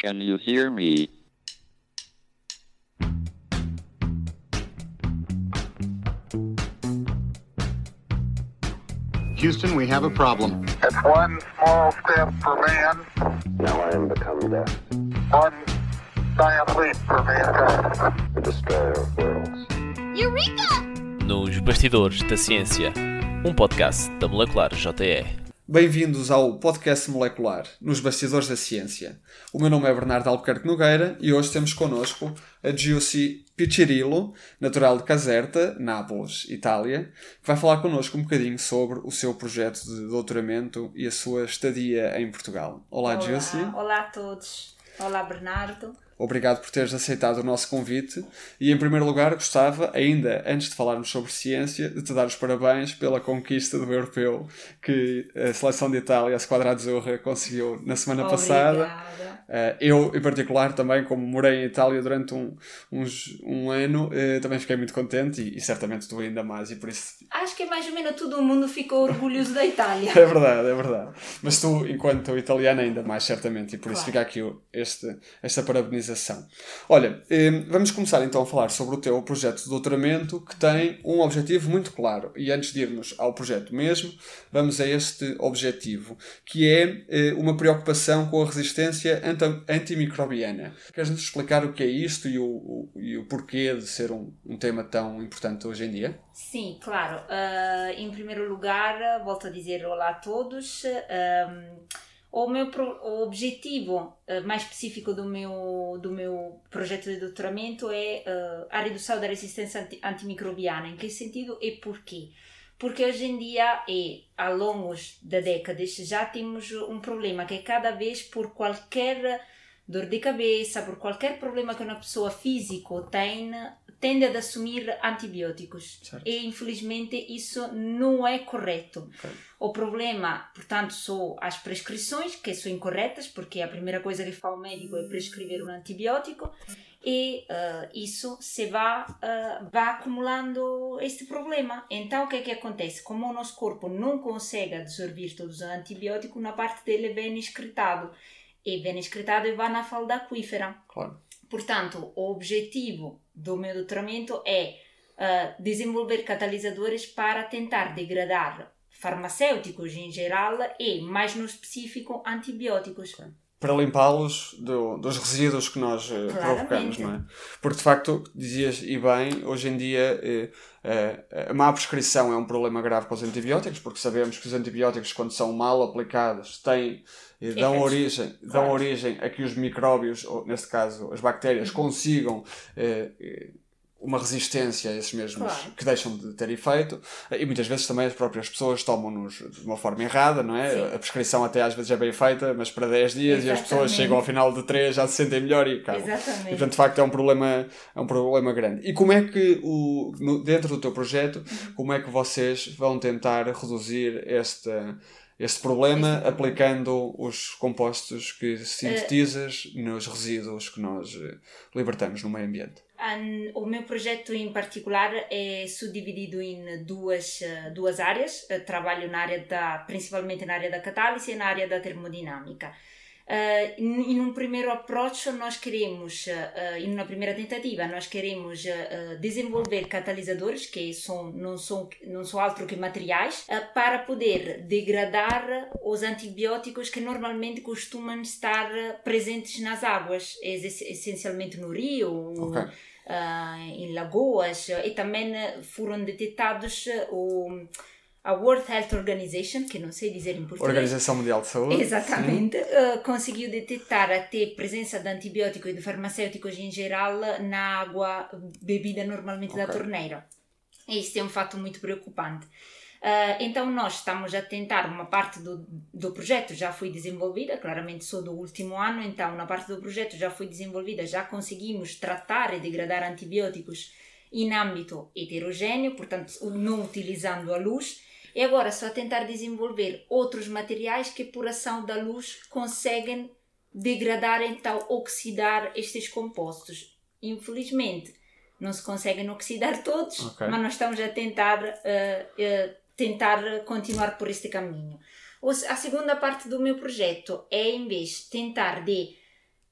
Can you hear me? Houston, we have a problem. It's one small step for man, Now I am become death, one giant leap for mankind. the destroyer of worlds. Eureka! Nos Bastidores da Ciência, um podcast da Molecular JE. Bem-vindos ao podcast molecular Nos Bastidores da Ciência. O meu nome é Bernardo Albuquerque Nogueira e hoje temos connosco a Giussi Piccirillo, natural de Caserta, Nápoles, Itália, que vai falar connosco um bocadinho sobre o seu projeto de doutoramento e a sua estadia em Portugal. Olá, Giussi. Olá a todos. Olá, Bernardo. Obrigado por teres aceitado o nosso convite e, em primeiro lugar, gostava, ainda antes de falarmos sobre ciência, de te dar os parabéns pela conquista do europeu que a seleção de Itália, a Squadra Azzurra, conseguiu na semana passada. Obrigada. Uh, eu, em particular, também, como morei em Itália durante um, uns, um ano, uh, também fiquei muito contente e, e certamente tu ainda mais, e por isso Acho que mais ou menos todo mundo ficou orgulhoso da Itália. é verdade, é verdade. Mas tu, enquanto italiana, ainda mais certamente, e por isso Claro. fica aqui o- este, esta parabenização. Olha, eh, vamos começar então a falar sobre o teu projeto de doutoramento que tem um objetivo muito claro. E antes de irmos ao projeto mesmo, vamos a este objetivo, que é eh, uma preocupação com a resistência antimicrobiana. Queres-nos explicar o que é isto e o, o- e o porquê de ser um, um tema tão importante hoje em dia? Sim, claro. Ah, em primeiro lugar, volto a dizer olá a todos. Ahm, o meu o objetivo ah, mais específico do meu, do meu projeto de doutoramento é ah, a redução da resistência anti- antimicrobiana. Em que sentido e porquê? Porque hoje em dia e ao longo de décadas já temos um problema que é cada vez por qualquer dor de cabeça, por qualquer problema que uma pessoa físico tem, tende a assumir antibióticos. Certo. E infelizmente isso não é correto. Ok. O problema, portanto, são as prescrições, que são incorretas, porque a primeira coisa que faz o médico é prescrever um antibiótico, e ah, isso se vai, ah, vai acumulando este problema. Então, o que é que acontece? Como o nosso corpo não consegue absorver todos os antibióticos, uma parte dele vem excretado. E vem excretado e vai na falda aquífera. Claro. Portanto, o objetivo do meu doutoramento é ah, desenvolver catalisadores para tentar degradar farmacêuticos em geral e, mais no específico, antibióticos. Para limpá-los do- dos resíduos que nós eh, Claramente. provocamos, não é? Porque de facto, dizias e bem, hoje em dia eh, eh, a má prescrição é um problema grave com os antibióticos, porque sabemos que os antibióticos, quando são mal aplicados, têm, eh, dão, origem, dão origem a que os micróbios, ou neste caso as bactérias, Uhum. consigam uma resistência a esses mesmos Claro. que deixam de ter efeito e muitas vezes também as próprias pessoas tomam-nos de uma forma errada, não é? Sim. A prescrição até às vezes é bem feita, mas para 10 dias e as pessoas Exatamente. chegam ao final de 3 já se sentem melhor e acabam. E, Exatamente. portanto, de facto, é um problema, é um problema grande. E como é que, o, no- dentro do teu projeto, como é que vocês vão tentar reduzir este, este problema Este aplicando os compostos que sintetizas nos resíduos que nós eh, libertamos no meio ambiente? O meu projeto em particular é subdividido em duas, eh, duas áreas. Eh, Trabalho na área da, principalmente na área da catálise e na área da termodinâmica. Em em um primeiro approach, nós queremos, eh, em uma primeira tentativa, nós queremos eh, desenvolver catalisadores, que são, não, são, não são outro que materiais, eh, para poder degradar os antibióticos que normalmente costumam estar presentes nas águas, ex- essencialmente no rio, Ok. ah, em lagoas e também foram detectados o, a World Health Organization, que não sei dizer em português. Organização Mundial de Saúde. Exatamente, eh, conseguiu detectar até presença de antibiótico e de farmacêuticos em geral na água bebida normalmente da Ok. torneira. E Isso é um fato muito preocupante. Ah, então, nós estamos a tentar, uma parte do, do projeto já foi desenvolvida, claramente sou do último ano, então, na parte do projeto já foi desenvolvida, já conseguimos tratar e degradar antibióticos em âmbito heterogêneo, portanto, não utilizando a luz, e agora só tentar desenvolver outros materiais que, por ação da luz, conseguem degradar, então, oxidar estes compostos. Infelizmente, não se conseguem oxidar todos, Ok. mas nós estamos a tentar, eh, eh, tentar continuar por este caminho. A segunda parte do meu projeto é, em vez de tentar de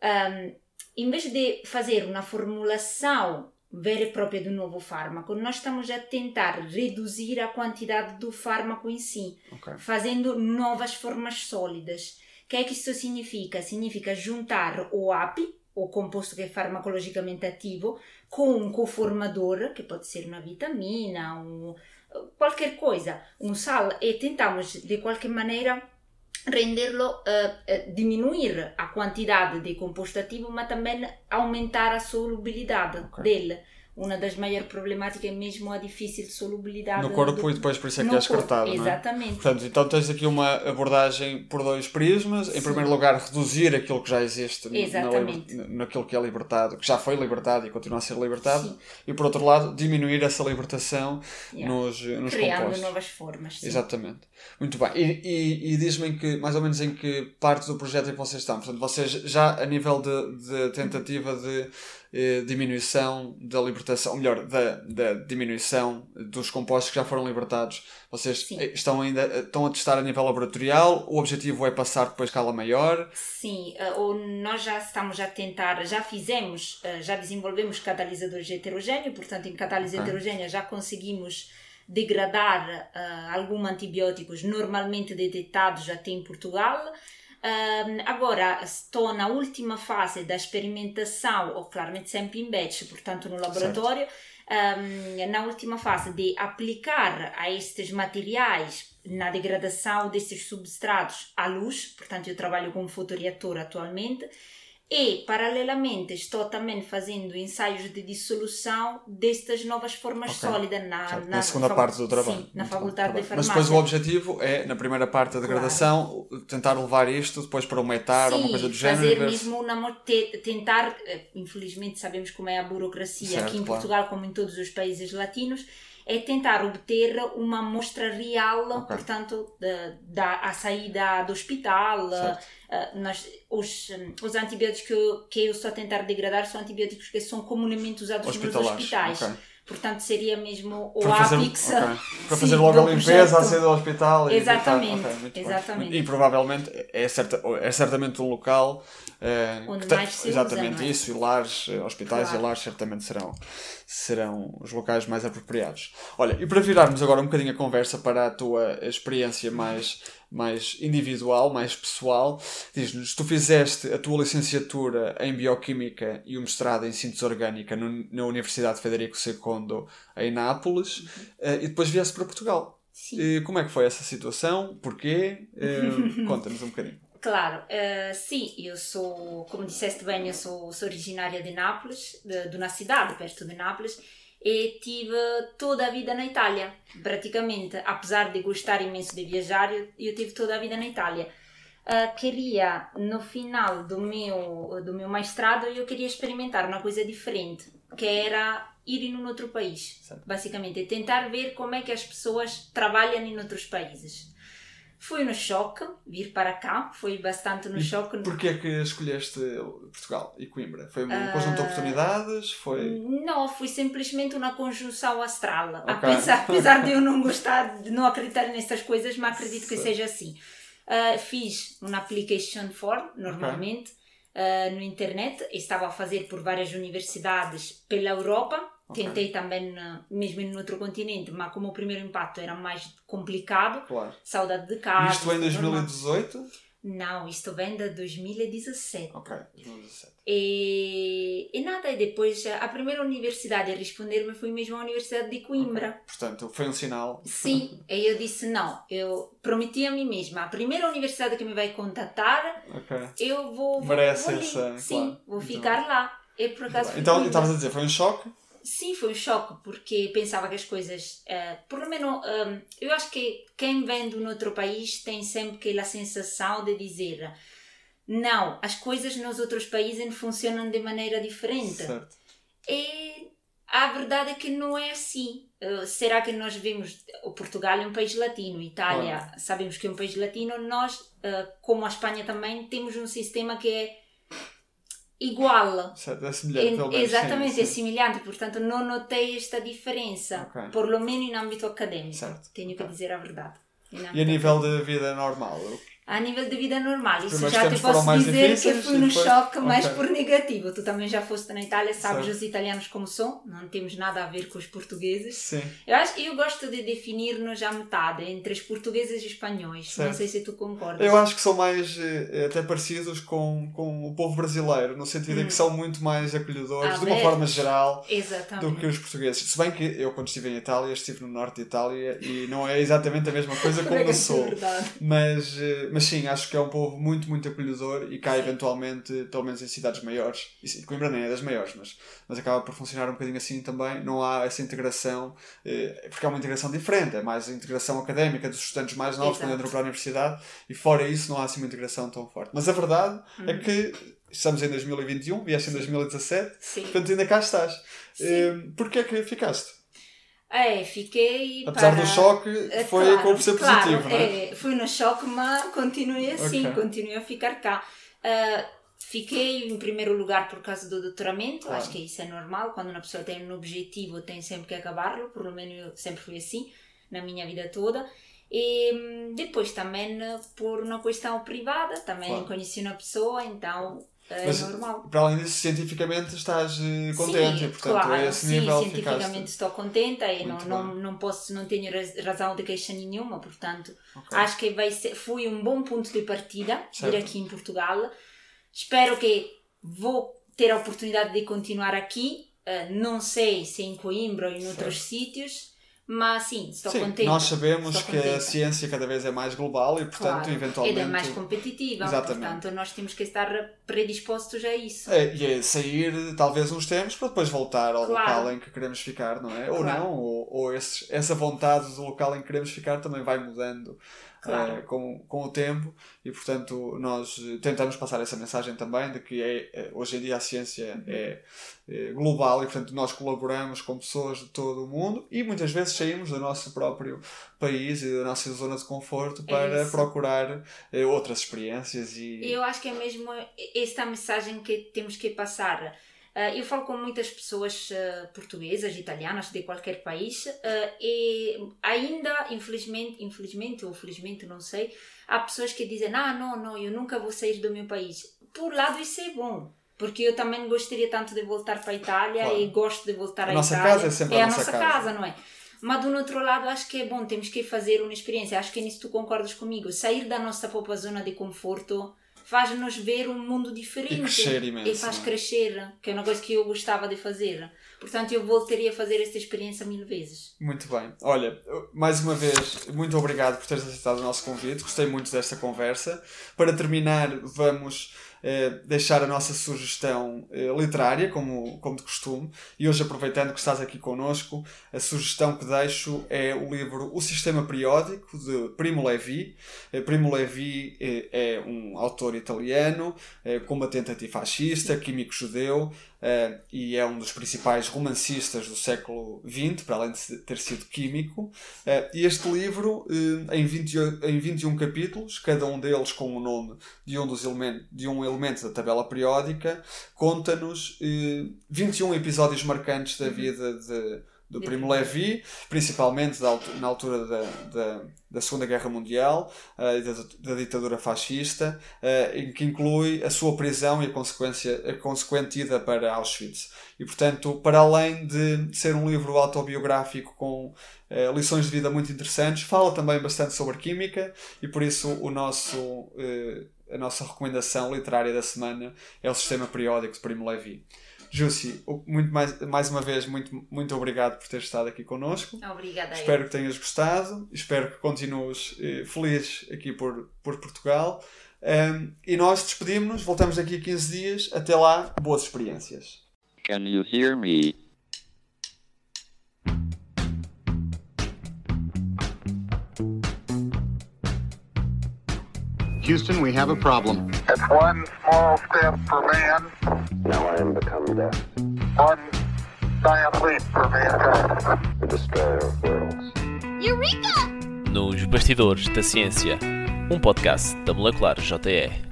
Ahm, em vez de fazer uma formulação vera e própria do novo fármaco, nós estamos a tentar reduzir a quantidade do fármaco em si, Ok. fazendo novas formas sólidas. O que é que isso significa? Significa juntar o API, o composto que é farmacologicamente ativo, com um coformador, que pode ser uma vitamina, um, qualquer coisa, um sal, e tentamos de qualquer maneira renderlo, eh, eh, diminuir a quantidade de composto ativo, mas também aumentar a solubilidade Ok. dele. Uma das maiores problemáticas é mesmo a difícil solubilidade No corpo do- e depois por isso é que é descartado, corpo, é? Exatamente. Portanto, então tens aqui uma abordagem por dois prismas. Em Sim. primeiro lugar, reduzir aquilo que já existe na Exatamente. naquilo que é libertado, que já foi libertado e continua a ser libertado. Sim. E por outro lado, diminuir essa libertação Yeah. nos, nos Criando compostos. novas formas. sim. Exatamente. Muito bem. E, e, e diz-me que, mais ou menos em que parte do projeto é que vocês estão. Portanto, vocês já a nível de, de tentativa de eh, diminuição da libertação, ou melhor, da, da diminuição dos compostos que já foram libertados, vocês Sim. eh, estão ainda eh, estão a testar a nível laboratorial? O objetivo é passar depois escala maior? Sim, eh, ou nós já estamos a tentar, já fizemos, já desenvolvemos catalisadores heterogêneos, portanto, em catálise Ok. heterogênea já conseguimos degradar eh, alguns antibióticos normalmente detectados até em Portugal. Ahm, agora estou na última fase da experimentação, ou claramente sempre em batch, portanto no laboratório, ahm, na última fase de aplicar a estes materiais na degradação destes substratos à luz, portanto eu trabalho com um fotoreator atualmente, e paralelamente estou também fazendo ensaios de dissolução destas novas formas Ok. sólidas na, Certo, na, na segunda parte do trabalho. Sim, na Muito faculdade de bem. Mas farmácia. depois o objetivo é, na primeira parte da degradação, tentar levar isto depois para um etar ou uma coisa do género. fazer ver mesmo uma te- tentar, eh, infelizmente sabemos como é a burocracia Certo, aqui em claro. Portugal, como em todos os países latinos, é tentar obter uma amostra real, Ok. portanto, da, da a saída do hospital. Nós, os, hum, os antibióticos que eu, que eu estou a tentar degradar são antibióticos que são comumente usados nos hospitais. ok. Portanto, seria mesmo o para fazer, Apix. ok. para sim, fazer logo a limpeza a sair do hospital e Exatamente, evitar- ok, muito bem. exatamente. e provavelmente é, certa, é certamente um local eh, Onde mais se usa, exatamente não é? isso e lares, eh, hospitais Claro. e lares certamente serão serão os locais mais apropriados olha e para virarmos agora um bocadinho a conversa para a tua experiência mais mais individual mais pessoal diz-nos tu fizeste a tua licenciatura em bioquímica e o mestrado em síntese orgânica no- na Universidade Federico II em Nápoles eh, e depois vieste para Portugal Sim. e como é que foi essa situação? Porquê? Eh, Conta-nos um bocadinho. Claro, eh, sim, eu sou, como disseste bem, eu sou, sou originária de Nápoles, de, de uma cidade perto de Nápoles, e tive toda a vida na Itália, praticamente. Apesar de gostar imenso de viajar, eu, eu tive toda a vida na Itália. Ah, queria, no final do meu, do meu mestrado, eu queria experimentar uma coisa diferente, que era ir em um outro país, Certo. basicamente, e tentar ver como é que as pessoas trabalham em outros países. Fui no choque, vir para cá, foi bastante no choque. Porquê é que escolheste Portugal e Coimbra? Foi um Ah, conjunto de oportunidades? Foi... Não, foi simplesmente uma conjunção astral. Ok. Apesar, apesar de eu não gostar, de não acreditar nessas coisas, mas acredito que seja assim. Ah, fiz uma application form, normalmente, ah, no internet. Estava a fazer por várias universidades pela Europa. Tentei também, ah, mesmo em outro continente, mas como o primeiro impacto era mais complicado, Claro. saudade de casa. Isto em normal. 2018? Não, isto vem de 2017. Ok, 2017. E, e nada, e depois a primeira universidade a responder-me foi mesmo a Universidade de Coimbra. Ok. Portanto, foi um sinal. Sim, e eu disse não, eu prometi a mim mesma, a primeira universidade que me vai contatar, Ok. eu vou, vou, Merece vou essa, Sim, claro. vou ficar lá. E por acaso Então, estavas a dizer, foi um choque? Sim, foi um choque, porque pensava que as coisas, eh, por menos, eh, eu acho que quem vem de um outro país tem sempre aquela sensação de dizer não, as coisas nos outros países funcionam de maneira diferente. Certo. E a verdade é que não é assim. Uh, será que nós vemos o Portugal é um país latino, Itália sabemos que é um país latino, nós, uh, como a Espanha também, temos um sistema que é igual. É semelhante, É- pelo menos. exatamente, sim, é sim. semelhante, portanto não notei esta diferença, Ok. por lo menos em âmbito académico, Certo, tenho que ok. dizer a verdade. E a nível de vida normal? A nível de vida normal, isso já te posso mais dizer que fui no depois- choque mais Ok. por negativo. Tu também já foste na Itália, sabes Certo. os italianos como são, não temos nada a ver com os portugueses. Sim. Eu acho eu gosto de definir-nos à metade entre os portugueses e espanhóis. Não Certo. sei se tu concordas. Eu acho que são mais eh, até parecidos com, com o povo brasileiro, no sentido em que são muito mais acolhedores, de uma forma geral, Exatamente. do que os portugueses. Se bem que eu, quando estive em Itália, estive no norte de Itália e não é exatamente a mesma coisa como no É sul. Mas, eh, mas sim, acho que é um povo muito, muito acolhedor e cá, eventualmente, pelo menos em cidades maiores, e Coimbra nem é das maiores, mas, mas acaba por funcionar um bocadinho assim também. Não há essa integração, eh, porque é uma integração diferente, é mais a integração académica dos estudantes mais novos quando entram para a universidade e fora isso não há assim uma integração tão forte. Mas a verdade é que estamos em 2021, vieste em 2017, Sim. portanto ainda cá estás. Sim. Eh, Porquê é que ficaste? É, fiquei. Apesar para... do choque, foi claro, por ser positivo, não é? é, fui no choque, mas continuei assim, Ok. continuei a ficar cá. Ah, fiquei em primeiro lugar por causa do doutoramento, Claro. acho que isso é normal, quando uma pessoa tem um objetivo tem sempre que acabá-lo, pelo menos eu sempre fui assim, na minha vida toda. E hum, depois também por uma questão privada, também Claro. conheci uma pessoa, então é Mas, normal. Para além disso, cientificamente estás eh, contente e, portanto, claro, a esse sim, nível cientificamente ficaste. estou contente e não, não, não posso, não tenho raz- razão de queixa nenhuma, portanto, Ok. acho que vai ser, foi um bom ponto de partida Certo. vir aqui em Portugal. Espero que vou ter a oportunidade de continuar aqui, eh, não sei se em Coimbra ou em outros sítios, mas sim, estou Sim, contente. nós sabemos Estou que a contente. ciência cada vez é mais global e, portanto, Claro, eventualmente. é mais competitiva, Exatamente. portanto, nós temos que estar predispostos a isso. É, e é sair talvez uns tempos para depois voltar ao Claro. local em que queremos ficar, não é? Ou Claro. não, ou, ou essa vontade do local em que queremos ficar também vai mudando Claro. eh, com, com o tempo e portanto nós tentamos passar essa mensagem também de que é, eh, hoje em dia a ciência é, eh, global e portanto nós colaboramos com pessoas de todo o mundo e muitas vezes saímos do nosso próprio país e da nossa zona de conforto para É procurar eh, outras experiências e Eu acho que é mesmo esta mensagem que temos que passar. Ah, eu falo com muitas pessoas ah, portuguesas, italianas, de qualquer país, ah, e ainda, infelizmente, infelizmente ou felizmente, não sei, há pessoas que dizem: Ah, não, não, eu nunca vou sair do meu país. Por um lado, isso é bom. Porque eu também gostaria tanto de voltar para a Itália Claro. e gosto de voltar A à nossa Itália. casa é sempre a a nossa nossa casa. casa, não é? Mas do outro lado, acho que é bom, temos que fazer uma experiência. Acho que nisso tu concordas comigo. Sair da nossa própria zona de conforto faz-nos ver um mundo diferente. E crescer imenso, E faz é? crescer, que é uma coisa que eu gostava de fazer. Portanto, eu voltaria a fazer esta experiência mil vezes. Muito bem. Olha, mais uma vez, muito obrigado por teres aceitado o nosso convite. Gostei muito desta conversa. Para terminar, vamos eh, deixar a nossa sugestão eh, literária, como, como de costume. E hoje, aproveitando que estás aqui connosco, a sugestão que deixo é o livro O Sistema Periódico, de Primo Levi. Eh, Primo Levi é um autor italiano, combatente antifascista, químico judeu, eh, e é um dos principais romancistas do século XX, para além de ter sido químico. Eh, e este livro, eh, em, 20, em 21 capítulos, cada um deles com o nome de um dos elementos, de um elemento da tabela periódica, conta-nos eh, 21 episódios marcantes da vida de, do Primo Levi, principalmente da na altura da, da, da Segunda Guerra Mundial eh, e da, da ditadura fascista, eh, em que inclui a sua prisão e a, consequência, a consequente ida para Auschwitz. E, portanto, para além de ser um livro autobiográfico com eh, lições de vida muito interessantes, fala também bastante sobre química e, por isso, o nosso, a nossa recomendação literária da semana é o Sistema Periódico de Primo Levi. Jussi, muito mais, mais uma vez, muito, muito obrigado por ter estado aqui connosco. Obrigada. Espero que tenhas gostado, espero que continues eh, feliz aqui por, por Portugal. Um, e nós despedimos-nos, voltamos daqui a 15 dias. Até lá, boas experiências. Can you hear me? Houston, we have a problem. It's one small step for man, Now I am become death, one giant leap for mankind. the destroyer of worlds. Nos Bastidores da Ciência, um podcast da Molecular JE.